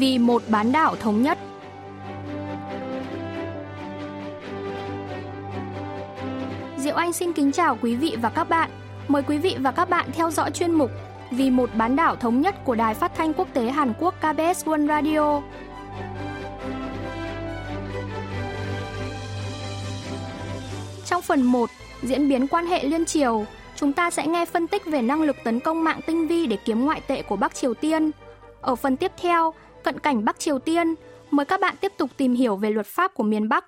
vì một bán đảo thống nhất. Diệu Anh xin kính chào quý vị và các bạn. Mời quý vị và các bạn theo dõi chuyên mục Vì một bán đảo thống nhất của Đài Phát thanh Quốc tế Hàn Quốc KBS World Radio. Trong phần 1, diễn biến quan hệ liên triều, chúng ta sẽ nghe phân tích về năng lực tấn công mạng tinh vi để kiếm ngoại tệ của Bắc Triều Tiên. Ở phần tiếp theo, cận cảnh Bắc Triều Tiên, mời các bạn tiếp tục tìm hiểu về luật pháp của miền Bắc.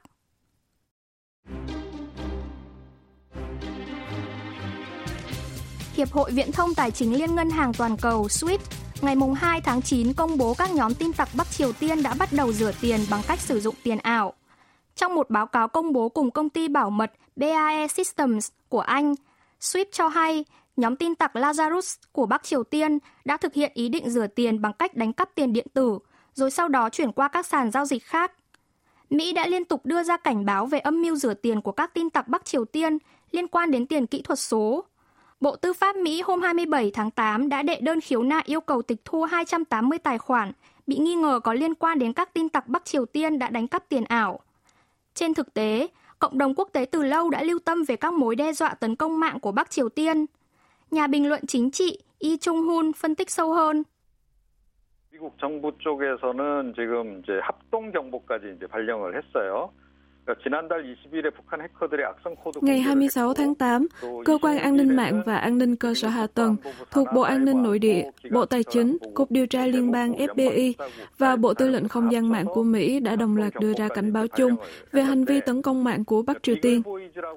Hiệp hội Viễn thông Tài chính Liên ngân hàng toàn cầu SWIFT ngày 2 tháng 9 công bố các nhóm tin tặc Bắc Triều Tiên đã bắt đầu rửa tiền bằng cách sử dụng tiền ảo. Trong một báo cáo công bố cùng công ty bảo mật BAE Systems của Anh, SWIFT cho hay nhóm tin tặc Lazarus của Bắc Triều Tiên đã thực hiện ý định rửa tiền bằng cách đánh cắp tiền điện tử, rồi sau đó chuyển qua các sàn giao dịch khác. Mỹ đã liên tục đưa ra cảnh báo về âm mưu rửa tiền của các tin tặc Bắc Triều Tiên liên quan đến tiền kỹ thuật số. Bộ Tư pháp Mỹ hôm 27 tháng 8 đã đệ đơn khiếu nại yêu cầu tịch thu 280 tài khoản bị nghi ngờ có liên quan đến các tin tặc Bắc Triều Tiên đã đánh cắp tiền ảo. Trên thực tế, cộng đồng quốc tế từ lâu đã lưu tâm về các mối đe dọa tấn công mạng của Bắc Triều Tiên. Nhà bình luận chính trị Yi Chung-hun phân tích sâu hơn. 미국 정부 쪽에서는 지금 이제 합동 정보까지 이제 발령을 했어요. Ngày 26 tháng 8, Cơ quan An ninh mạng và An ninh cơ sở hạ tầng thuộc Bộ An ninh Nội địa, Bộ Tài chính, Cục Điều tra Liên bang FBI và Bộ Tư lệnh Không gian mạng của Mỹ đã đồng loạt đưa ra cảnh báo chung về hành vi tấn công mạng của Bắc Triều Tiên.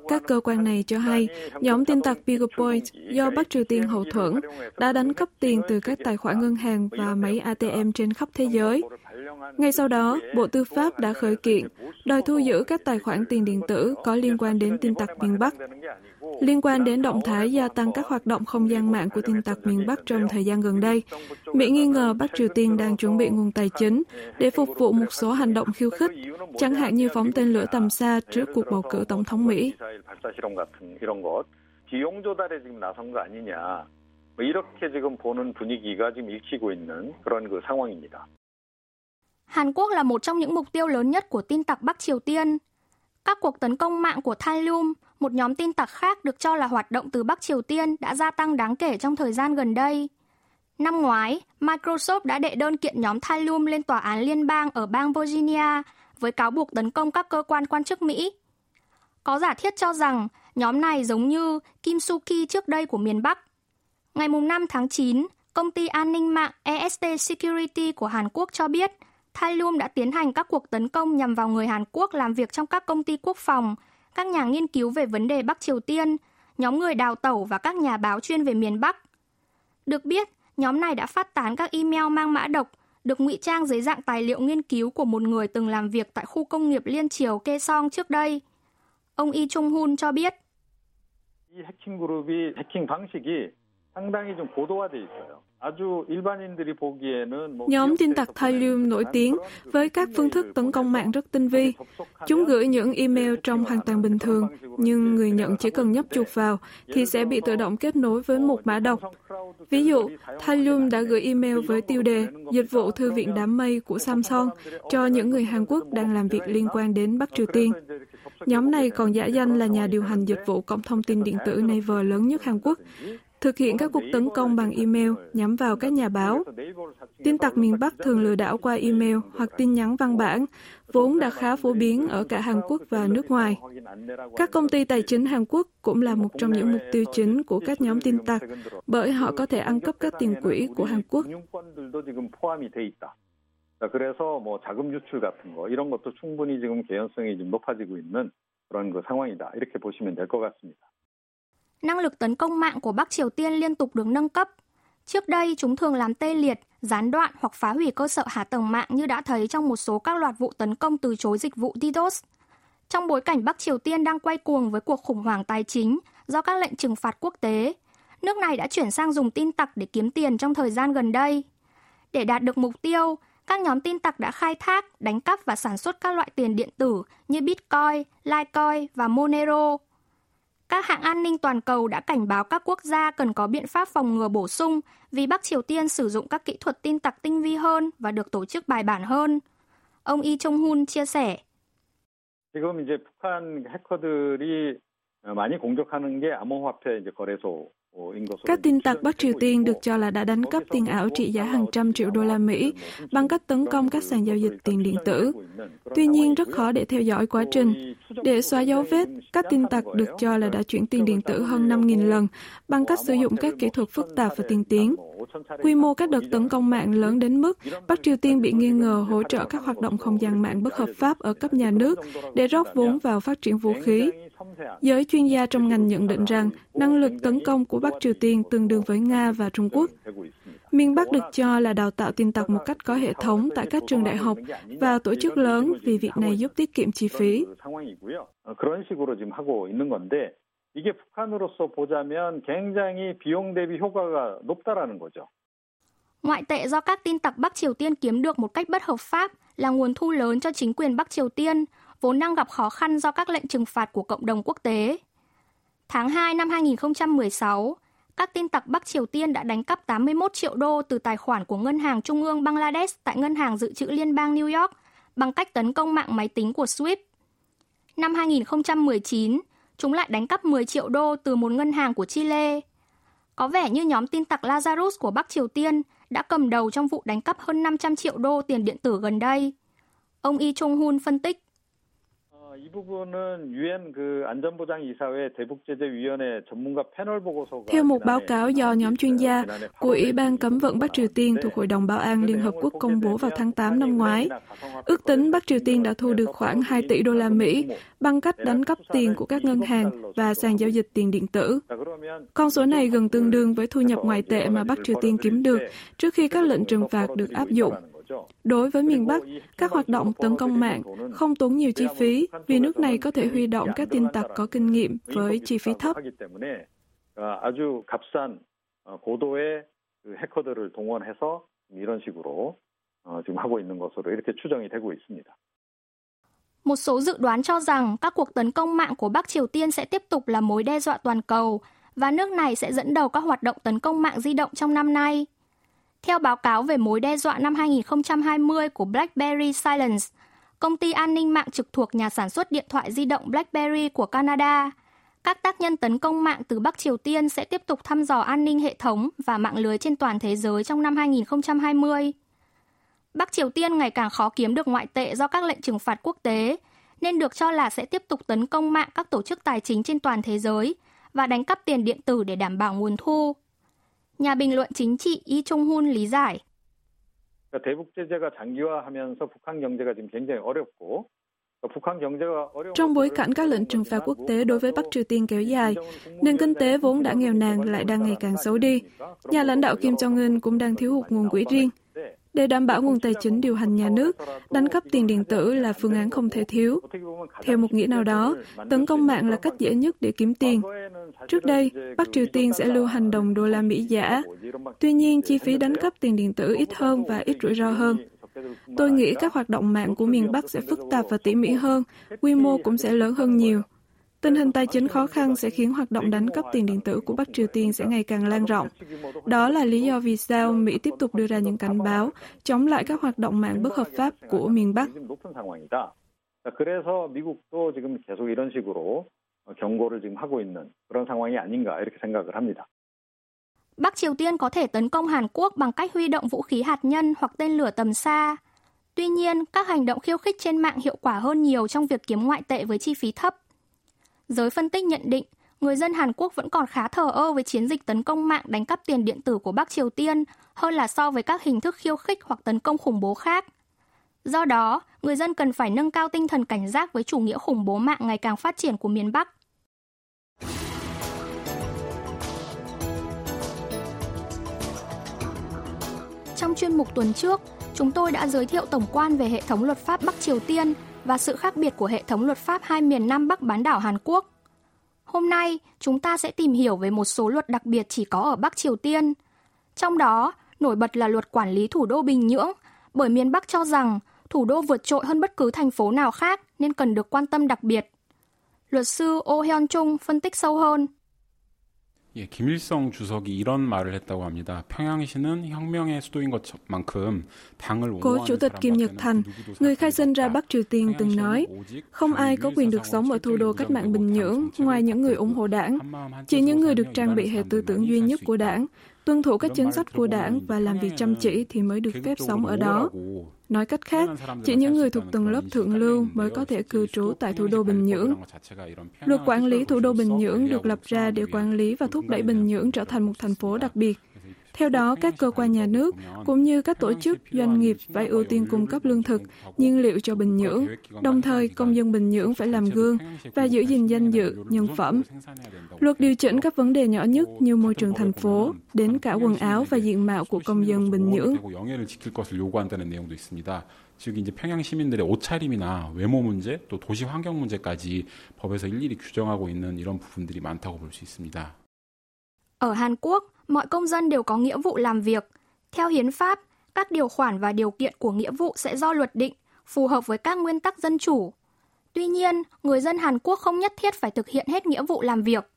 Các cơ quan này cho hay, nhóm tin tặc Beagle Point do Bắc Triều Tiên hậu thuẫn đã đánh cắp tiền từ các tài khoản ngân hàng và máy ATM trên khắp thế giới. Ngay sau đó, Bộ Tư pháp đã khởi kiện, đòi thu giữ các tài khoản tiền điện tử có liên quan đến tin tặc miền Bắc. Liên quan đến động thái gia tăng các hoạt động không gian mạng của tin tặc miền Bắc trong thời gian gần đây, Mỹ nghi ngờ Bắc Triều Tiên đang chuẩn bị nguồn tài chính để phục vụ một số hành động khiêu khích, chẳng hạn như phóng tên lửa tầm xa trước cuộc bầu cử tổng thống Mỹ. 이렇게 지금 보는 분위기가 지금 읽히고 있는 그런 그 상황입니다. Hàn Quốc là một trong những mục tiêu lớn nhất của tin tặc Bắc Triều Tiên. Các cuộc tấn công mạng của Thalium, một nhóm tin tặc khác được cho là hoạt động từ Bắc Triều Tiên đã gia tăng đáng kể trong thời gian gần đây. Năm ngoái, Microsoft đã đệ đơn kiện nhóm Thalium lên tòa án liên bang ở bang Virginia với cáo buộc tấn công các cơ quan quan chức Mỹ. Có giả thiết cho rằng nhóm này giống như Kim Suki trước đây của miền Bắc. Ngày 5 tháng 9, công ty an ninh mạng EST Security của Hàn Quốc cho biết Thalum đã tiến hành các cuộc tấn công nhằm vào người Hàn Quốc làm việc trong các công ty quốc phòng, các nhà nghiên cứu về vấn đề Bắc Triều Tiên, nhóm người đào tẩu và các nhà báo chuyên về miền Bắc. Được biết, nhóm này đã phát tán các email mang mã độc, được ngụy trang dưới dạng tài liệu nghiên cứu của một người từng làm việc tại khu công nghiệp Liên Triều Kaesong trước đây. Ông Yi Chung-hun cho biết. 이 해킹 그룹이 해킹 방식이 상당히 좀 고도화돼 있어요. Nhóm tin tặc Thallium nổi tiếng với các phương thức tấn công mạng rất tinh vi. Chúng gửi những email trong hoàn toàn bình thường, nhưng người nhận chỉ cần nhấp chuột vào thì sẽ bị tự động kết nối với một mã độc. Ví dụ, Thallium đã gửi email với tiêu đề Dịch vụ thư viện đám mây của Samsung cho những người Hàn Quốc đang làm việc liên quan đến Bắc Triều Tiên. Nhóm này còn giả danh là nhà điều hành dịch vụ cổng thông tin điện tử Naver lớn nhất Hàn Quốc, thực hiện các cuộc tấn công bằng email nhắm vào các nhà báo. Tin tặc miền Bắc thường lừa đảo qua email hoặc tin nhắn văn bản, vốn đã khá phổ biến ở cả Hàn Quốc và nước ngoài. Các công ty tài chính Hàn Quốc cũng là một trong những mục tiêu chính của các nhóm tin tặc, bởi họ có thể ăn cắp các tiền quỹ của Hàn Quốc. 그래서 뭐 자금 유출 같은 거 이런 것도 충분히 지금 개연성이 좀 높아지고 있는 그런 그 상황이다 이렇게 보시면 될 것 같습니다. năng lực tấn công mạng của Bắc Triều Tiên liên tục được nâng cấp. Trước đây, chúng thường làm tê liệt, gián đoạn hoặc phá hủy cơ sở hạ tầng mạng như đã thấy trong một số các loạt vụ tấn công từ chối dịch vụ DDoS. Trong bối cảnh Bắc Triều Tiên đang quay cuồng với cuộc khủng hoảng tài chính do các lệnh trừng phạt quốc tế, nước này đã chuyển sang dùng tin tặc để kiếm tiền trong thời gian gần đây. Để đạt được mục tiêu, các nhóm tin tặc đã khai thác, đánh cắp và sản xuất các loại tiền điện tử như Bitcoin, Litecoin và Monero – Các hãng an ninh toàn cầu đã cảnh báo các quốc gia cần có biện pháp phòng ngừa bổ sung vì Bắc Triều Tiên sử dụng các kỹ thuật tin tặc tinh vi hơn và được tổ chức bài bản hơn. Ông Lee Chung-hun chia sẻ. 지금 이제 북한 해커들이 많이 공격하는 게 암호화폐 이제 거래소 các tin tặc Bắc Triều Tiên được cho là đã đánh cắp tiền ảo trị giá hàng trăm triệu đô la Mỹ bằng cách tấn công các sàn giao dịch tiền điện tử. Tuy nhiên, rất khó để theo dõi quá trình. Để xóa dấu vết, các tin tặc được cho là đã chuyển tiền điện tử hơn 5.000 lần bằng cách sử dụng các kỹ thuật phức tạp và tiên tiến. Quy mô các đợt tấn công mạng lớn đến mức Bắc Triều Tiên bị nghi ngờ hỗ trợ các hoạt động không gian mạng bất hợp pháp ở cấp nhà nước để rót vốn vào phát triển vũ khí. Giới chuyên gia trong ngành nhận định rằng năng lực tấn công của Bắc Triều Tiên tương đương với Nga và Trung Quốc. Miền Bắc được cho là đào tạo tin tặc một cách có hệ thống tại các trường đại học và tổ chức lớn vì việc này giúp tiết kiệm chi phí. 이게 북한으로서 보자면 굉장히 비용 대비 효과가 높다라는 거죠. Ngoại tệ do các tin tặc Bắc Triều Tiên kiếm được một cách bất hợp pháp là nguồn thu lớn cho chính quyền Bắc Triều Tiên, vốn đang gặp khó khăn do các lệnh trừng phạt của cộng đồng quốc tế. Tháng 2 năm 2016, các tin tặc Bắc Triều Tiên đã đánh cắp 81 triệu đô từ tài khoản của Ngân hàng Trung ương Bangladesh tại Ngân hàng Dự trữ Liên bang New York bằng cách tấn công mạng máy tính của SWIFT. Năm 2019, chúng lại đánh cắp 10 triệu đô từ một ngân hàng của Chile. Có vẻ như nhóm tin tặc Lazarus của Bắc Triều Tiên đã cầm đầu trong vụ đánh cắp hơn 500 triệu đô tiền điện tử gần đây. Ông Lee Chung-hun phân tích. 이 부분은 유엔 그 안전보장이사회 대북제재위원회 전문가 패널 보고서가 Theo một báo cáo do nhóm chuyên gia của Ủy ban cấm vận Bắc Triều Tiên thuộc Hội đồng Bảo an Liên Hợp Quốc công bố vào tháng 8 năm ngoái, ước tính Bắc Triều Tiên đã thu được khoảng 2 tỷ đô la Mỹ bằng cách đánh cắp tiền của các ngân hàng và sàn giao dịch tiền điện tử. Con số này gần tương đương với thu nhập ngoại tệ mà Bắc Triều Tiên kiếm được trước khi các lệnh trừng phạt được áp dụng. Đối với miền Bắc, các hoạt động tấn công mạng không tốn nhiều chi phí vì nước này có thể huy động các tin tặc có kinh nghiệm với chi phí thấp. Một số dự đoán cho rằng các cuộc tấn công mạng của Bắc Triều Tiên sẽ tiếp tục là mối đe dọa toàn cầu và nước này sẽ dẫn đầu các hoạt động tấn công mạng di động trong năm nay. Theo báo cáo về mối đe dọa năm 2020 của BlackBerry Silence, công ty an ninh mạng trực thuộc nhà sản xuất điện thoại di động BlackBerry của Canada, các tác nhân tấn công mạng từ Bắc Triều Tiên sẽ tiếp tục thăm dò an ninh hệ thống và mạng lưới trên toàn thế giới trong năm 2020. Bắc Triều Tiên ngày càng khó kiếm được ngoại tệ do các lệnh trừng phạt quốc tế, nên được cho là sẽ tiếp tục tấn công mạng các tổ chức tài chính trên toàn thế giới và đánh cắp tiền điện tử để đảm bảo nguồn thu. Nhà bình luận chính trị Y Chung Hun lý giải. Trong bối cảnh các lệnh trừng phạt quốc tế đối với Bắc Triều Tiên kéo dài, nền kinh tế vốn đã nghèo nàn lại đang ngày càng xấu đi. Nhà lãnh đạo Kim Jong-un cũng đang thiếu hụt nguồn quỹ riêng. Để đảm bảo nguồn tài chính điều hành nhà nước, đánh cắp tiền điện tử là phương án không thể thiếu. Theo một nghĩa nào đó, tấn công mạng là cách dễ nhất để kiếm tiền. Trước đây, Bắc Triều Tiên sẽ lưu hành đồng đô la Mỹ giả. Tuy nhiên, chi phí đánh cắp tiền điện tử ít hơn và ít rủi ro hơn. Tôi nghĩ các hoạt động mạng của miền Bắc sẽ phức tạp và tỉ mỉ hơn, quy mô cũng sẽ lớn hơn nhiều. Tình hình tài chính khó khăn sẽ khiến hoạt động đánh cắp tiền điện tử của Bắc Triều Tiên sẽ ngày càng lan rộng. Đó là lý do vì sao Mỹ tiếp tục đưa ra những cảnh báo chống lại các hoạt động mạng bất hợp pháp của miền Bắc. 그래서 미국도 지금 계속 이런 식으로 경고를 지금 하고 있는 그런 상황이 아닌가 이렇게 생각을 합니다. Bắc Triều Tiên có thể tấn công Hàn Quốc bằng cách huy động vũ khí hạt nhân hoặc tên lửa tầm xa. Tuy nhiên, các hành động khiêu khích trên mạng hiệu quả hơn nhiều trong việc kiếm ngoại tệ với chi phí thấp. Giới phân tích nhận định, người dân Hàn Quốc vẫn còn khá thờ ơ với chiến dịch tấn công mạng đánh cắp tiền điện tử của Bắc Triều Tiên hơn là so với các hình thức khiêu khích hoặc tấn công khủng bố khác. Do đó, người dân cần phải nâng cao tinh thần cảnh giác với chủ nghĩa khủng bố mạng ngày càng phát triển của miền Bắc. Trong chuyên mục tuần trước, chúng tôi đã giới thiệu tổng quan về hệ thống luật pháp Bắc Triều Tiên và sự khác biệt của hệ thống luật pháp hai miền Nam Bắc bán đảo Hàn Quốc. Hôm nay, chúng ta sẽ tìm hiểu về một số luật đặc biệt chỉ có ở Bắc Triều Tiên. Trong đó, nổi bật là luật quản lý thủ đô Bình Nhưỡng, bởi miền Bắc cho rằng thủ đô vượt trội hơn bất cứ thành phố nào khác nên cần được quan tâm đặc biệt. Luật sư Oh Hyun Chung phân tích sâu hơn. 예, 김일성 주석이 이런 말을 했다고 합니다. 평양시는 혁명의 수도인 것만큼 당을 Cố Chủ tịch Kim Nhật Thành, người khai sinh ra Bắc Triều Tiên từng nói, không ai có quyền được sống ở thủ đô cách mạng Bình Nhưỡng ngoài những người ủng hộ đảng. Chỉ những người được trang bị hệ tư tưởng duy nhất của đảng, tuân thủ các chính sách của đảng và làm việc chăm chỉ thì mới được phép sống ở đó. Nói cách khác, chỉ những người thuộc tầng lớp thượng lưu mới có thể cư trú tại thủ đô Bình Nhưỡng. Luật quản lý thủ đô Bình Nhưỡng được lập ra để quản lý và thúc đẩy Bình Nhưỡng trở thành một thành phố đặc biệt. Theo đó, các cơ quan nhà nước cũng như các tổ chức, doanh nghiệp phải ưu tiên cung cấp lương thực, nhiên liệu cho Bình Nhưỡng. Đồng thời, công dân Bình Nhưỡng phải làm gương và giữ gìn danh dự, nhân phẩm. Luật điều chỉnh các vấn đề nhỏ nhất như môi trường thành phố, đến cả quần áo và diện mạo của công dân Bình Nhưỡng. 즉 이제 평양 시민들의 옷차림이나 외모 문제 또 도시 환경 문제까지 법에서 일일이 규정하고 있는 이런 부분들이 많다고 볼 수 있습니다. Ở Hàn Quốc, mọi công dân đều có nghĩa vụ làm việc. Theo hiến pháp, các điều khoản và điều kiện của nghĩa vụ sẽ do luật định, phù hợp với các nguyên tắc dân chủ. Tuy nhiên, người dân Hàn Quốc không nhất thiết phải thực hiện hết nghĩa vụ làm việc.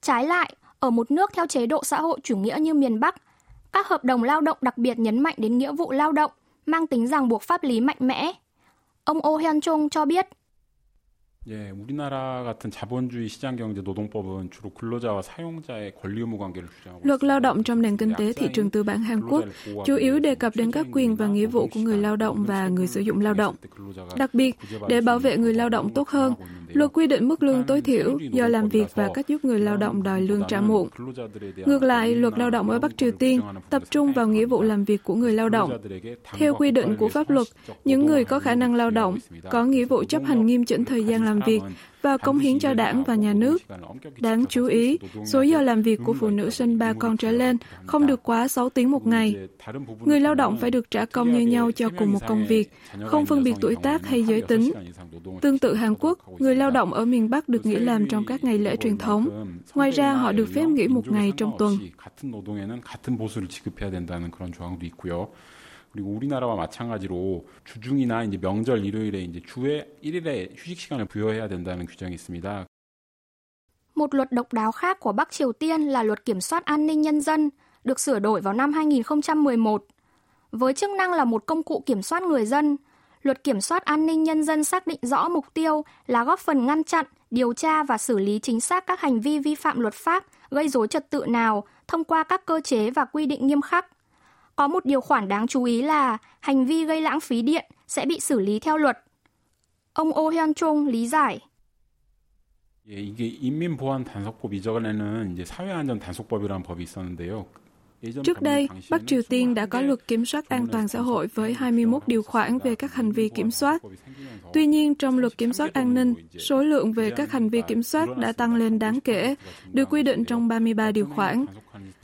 Trái lại, ở một nước theo chế độ xã hội chủ nghĩa như miền Bắc, các hợp đồng lao động đặc biệt nhấn mạnh đến nghĩa vụ lao động, mang tính ràng buộc pháp lý mạnh mẽ. Ông Oh Hyun Chung cho biết, 예, 우리나라 같은 자본주의 시장 경제 노동법은 주로 근로자와 사용자의 권리 의무 관계를 주장하고 Luật lao động trong nền kinh tế thị trường tư bản Hàn Quốc chủ yếu đề cập đến các quyền và nghĩa vụ của người lao động và người sử dụng lao động. Đặc biệt, để bảo vệ người lao động tốt hơn, luật quy định mức lương tối thiểu do làm việc và cách giúp người lao động đòi lương trả muộn. Ngược lại, luật lao động ở Bắc Triều Tiên tập trung vào nghĩa vụ làm việc của người lao động. Theo quy định của pháp luật, những người có khả năng lao động có nghĩa vụ chấp hành nghiêm chỉnh thời gian làm việc và cống hiến cho đảng và nhà nước. Đáng chú ý, số giờ làm việc của phụ nữ sinh ba con trở lên không được quá 6 tiếng một ngày. Người lao động phải được trả công như nhau cho cùng một công việc, không phân biệt tuổi tác hay giới tính. Tương tự Hàn Quốc, người lao động ở miền Bắc được nghỉ làm trong các ngày lễ truyền thống. Ngoài ra, họ được phép nghỉ một ngày trong tuần. 그리고 우리나라와 마찬가지로 주중이나 이제 명절 일요일에 이제 주에 1일의 휴식 시간을 부여해야 된다는 규정이 있습니다. Một luật độc đáo khác của Bắc Triều Tiên là luật kiểm soát an ninh nhân dân, được sửa đổi vào năm 2011. Với chức năng là một công cụ kiểm soát người dân, luật kiểm soát an ninh nhân dân xác định rõ mục tiêu là góp phần ngăn chặn, điều tra và xử lý chính xác các hành vi vi phạm luật pháp gây rối trật tự nào thông qua các cơ chế và quy định nghiêm khắc. có một điều khoản đáng chú ý là hành vi gây lãng phí điện sẽ bị xử lý theo luật. Ông Oh Hyun Chung lý giải. Trước đây, Bắc Triều Tiên đã có luật kiểm soát an toàn xã hội với 21 điều khoản về các hành vi kiểm soát. Tuy nhiên, trong luật kiểm soát an ninh, số lượng về các hành vi kiểm soát đã tăng lên đáng kể, được quy định trong 33 điều khoản.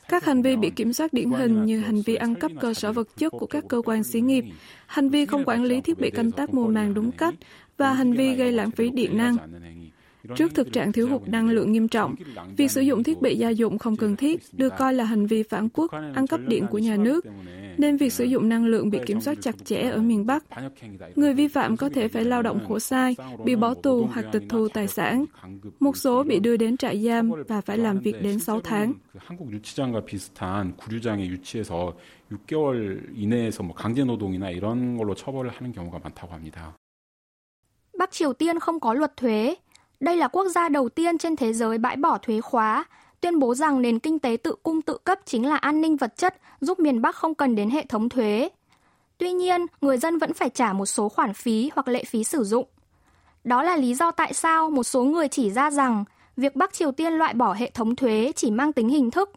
Các hành vi bị kiểm soát điển hình như hành vi ăn cắp cơ sở vật chất của các cơ quan xí nghiệp, hành vi không quản lý thiết bị canh tác mùa màng đúng cách và hành vi gây lãng phí điện năng. Trước thực trạng thiếu hụt năng lượng nghiêm trọng, việc sử dụng thiết bị gia dụng không cần thiết được coi là hành vi phản quốc, ăn cắp điện của nhà nước, nên việc sử dụng năng lượng bị kiểm soát chặt chẽ ở miền Bắc. Người vi phạm có thể phải lao động khổ sai, bị bỏ tù hoặc tịch thu tài sản. Một số bị đưa đến trại giam và phải làm việc đến 6 tháng. Bắc Triều Tiên không có luật thuế, đây là quốc gia đầu tiên trên thế giới bãi bỏ thuế khóa, tuyên bố rằng nền kinh tế tự cung tự cấp chính là an ninh vật chất giúp miền Bắc không cần đến hệ thống thuế. Tuy nhiên, người dân vẫn phải trả một số khoản phí hoặc lệ phí sử dụng. Đó là lý do tại sao một số người chỉ ra rằng việc Bắc Triều Tiên loại bỏ hệ thống thuế chỉ mang tính hình thức.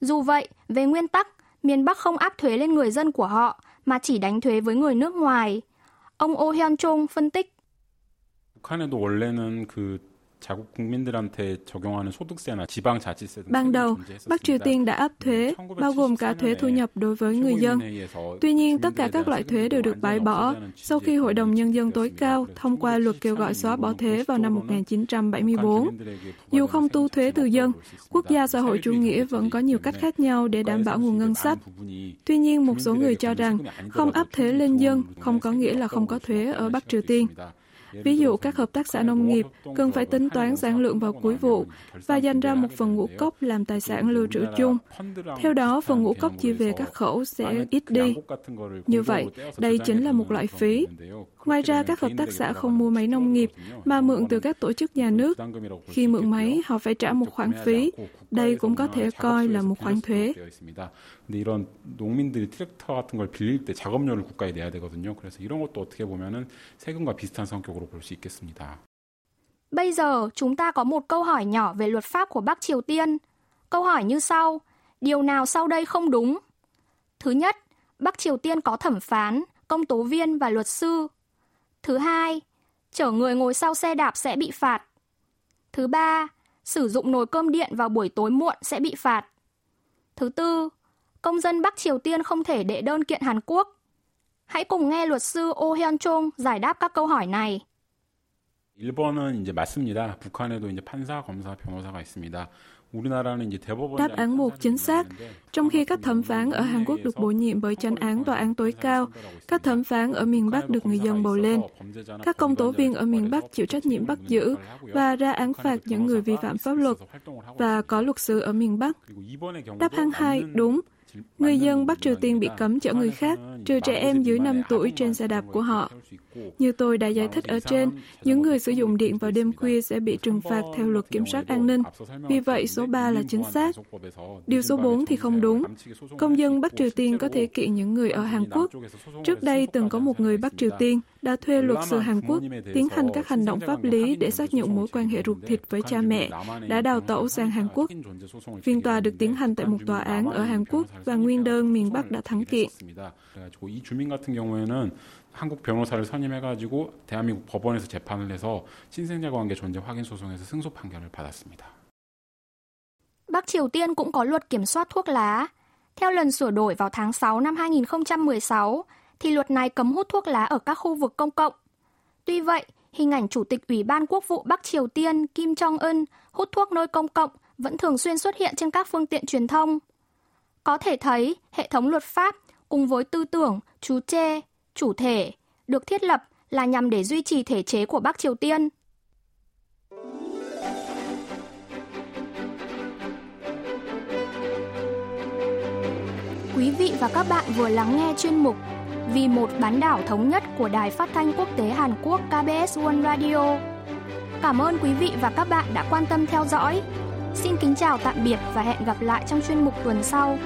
Dù vậy, về nguyên tắc, miền Bắc không áp thuế lên người dân của họ mà chỉ đánh thuế với người nước ngoài. Ông Oh Hyun Chung phân tích. 북한에도 원래는 그 자국 국민들한테 적용하는 소득세나 지방자치세 Ban đầu, Bắc Triều Tiên đã áp thuế, bao gồm cả thuế thu nhập đối với người dân. Tuy nhiên, tất cả các loại thuế đều được bãi bỏ sau khi Hội đồng Nhân dân tối cao thông qua luật kêu gọi xóa bỏ thuế vào năm 1974. Dù không tu thuế từ dân, quốc gia xã hội chủ nghĩa vẫn có nhiều cách khác nhau để đảm bảo nguồn ngân sách. Tuy nhiên, một số người cho rằng không áp thuế lên dân không có nghĩa là không có thuế ở Bắc Triều Tiên. Ví dụ các hợp tác xã nông nghiệp cần phải tính toán sản lượng vào cuối vụ và dành ra một phần ngũ cốc làm tài sản lưu trữ chung. Theo đó, phần ngũ cốc chia về các khẩu sẽ ít đi. Như vậy, đây chính là một loại phí. Ngoài ra, các hợp tác xã không mua máy nông nghiệp mà mượn từ các tổ chức nhà nước. Khi mượn máy, họ phải trả một khoản phí. Đây cũng có thể coi là một khoản thuế. 근데 이런 농민들이 트랙터 같은 걸 빌릴 때 작업료를 국가에 내야 되거든요. 그래서 이런 것도 어떻게 보면은 세금과 비슷한 성격으로 볼 수 있겠습니다. Bây giờ chúng ta có một câu hỏi nhỏ về luật pháp của Bắc Triều Tiên. Câu hỏi như sau: Điều nào sau đây không đúng? Thứ nhất, Bắc Triều Tiên có thẩm phán, công tố viên và luật sư. Thứ hai, chở người ngồi sau xe đạp sẽ bị phạt. Thứ ba, sử dụng nồi cơm điện vào buổi tối muộn sẽ bị phạt. Thứ tư, công dân Bắc Triều Tiên không thể đệ đơn kiện Hàn Quốc. Hãy cùng nghe luật sư Oh Hyun Chung giải đáp các câu hỏi này. 일본은 이제 맞습니다. 북한에도 이제 판사, 검사, 변호사가 있습니다. Đáp án một chính xác. Trong khi các thẩm phán ở Hàn Quốc được bổ nhiệm bởi chánh án tòa án tối cao, các thẩm phán ở miền Bắc được người dân bầu lên. Các công tố viên ở miền Bắc chịu trách nhiệm bắt giữ và ra án phạt những người vi phạm pháp luật và có luật sư ở miền Bắc. Đáp án hai đúng. Người dân Bắc Triều Tiên bị cấm chở người khác, trừ trẻ em dưới 5 tuổi trên xe đạp của họ. Như tôi đã giải thích ở trên, những người sử dụng điện vào đêm khuya sẽ bị trừng phạt theo luật kiểm soát an ninh. Vì vậy, số 3 là chính xác. Điều số 4 thì không đúng. Công dân Bắc Triều Tiên có thể kiện những người ở Hàn Quốc. Trước đây từng có một người Bắc Triều Tiên đã thuê luật sư Hàn Quốc tiến hành các hành động pháp lý để xác nhận mối quan hệ ruột thịt với cha mẹ, đã đào tẩu sang Hàn Quốc. Phiên tòa được tiến hành tại một tòa án ở Hàn Quốc và nguyên đơn miền Bắc đã thắng kiện. 이 주민 같은 경우에는 한국 변호사를 선임해가지고 대한민국 법원에서 재판을 해서 신생자 관계 존재 확인 소송에서 승소 판결을 받았습니다. Bắc Triều Tiên cũng có luật kiểm soát thuốc lá. Theo lần sửa đổi vào tháng 6 năm 2016, thì luật này cấm hút thuốc lá ở các khu vực công cộng. Tuy vậy, hình ảnh Chủ tịch Ủy ban Quốc vụ Bắc Triều Tiên Kim Jong-un hút thuốc nơi công cộng vẫn thường xuyên xuất hiện trên các phương tiện truyền thông. Có thể thấy, hệ thống luật pháp cùng với tư tưởng, chú chê, chủ thể được thiết lập là nhằm để duy trì thể chế của Bắc Triều Tiên. Quý vị và các bạn vừa lắng nghe chuyên mục Vì một bán đảo thống nhất của Đài Phát thanh Quốc tế Hàn Quốc KBS One Radio. Cảm ơn quý vị và các bạn đã quan tâm theo dõi. Xin kính chào tạm biệt và hẹn gặp lại trong chuyên mục tuần sau.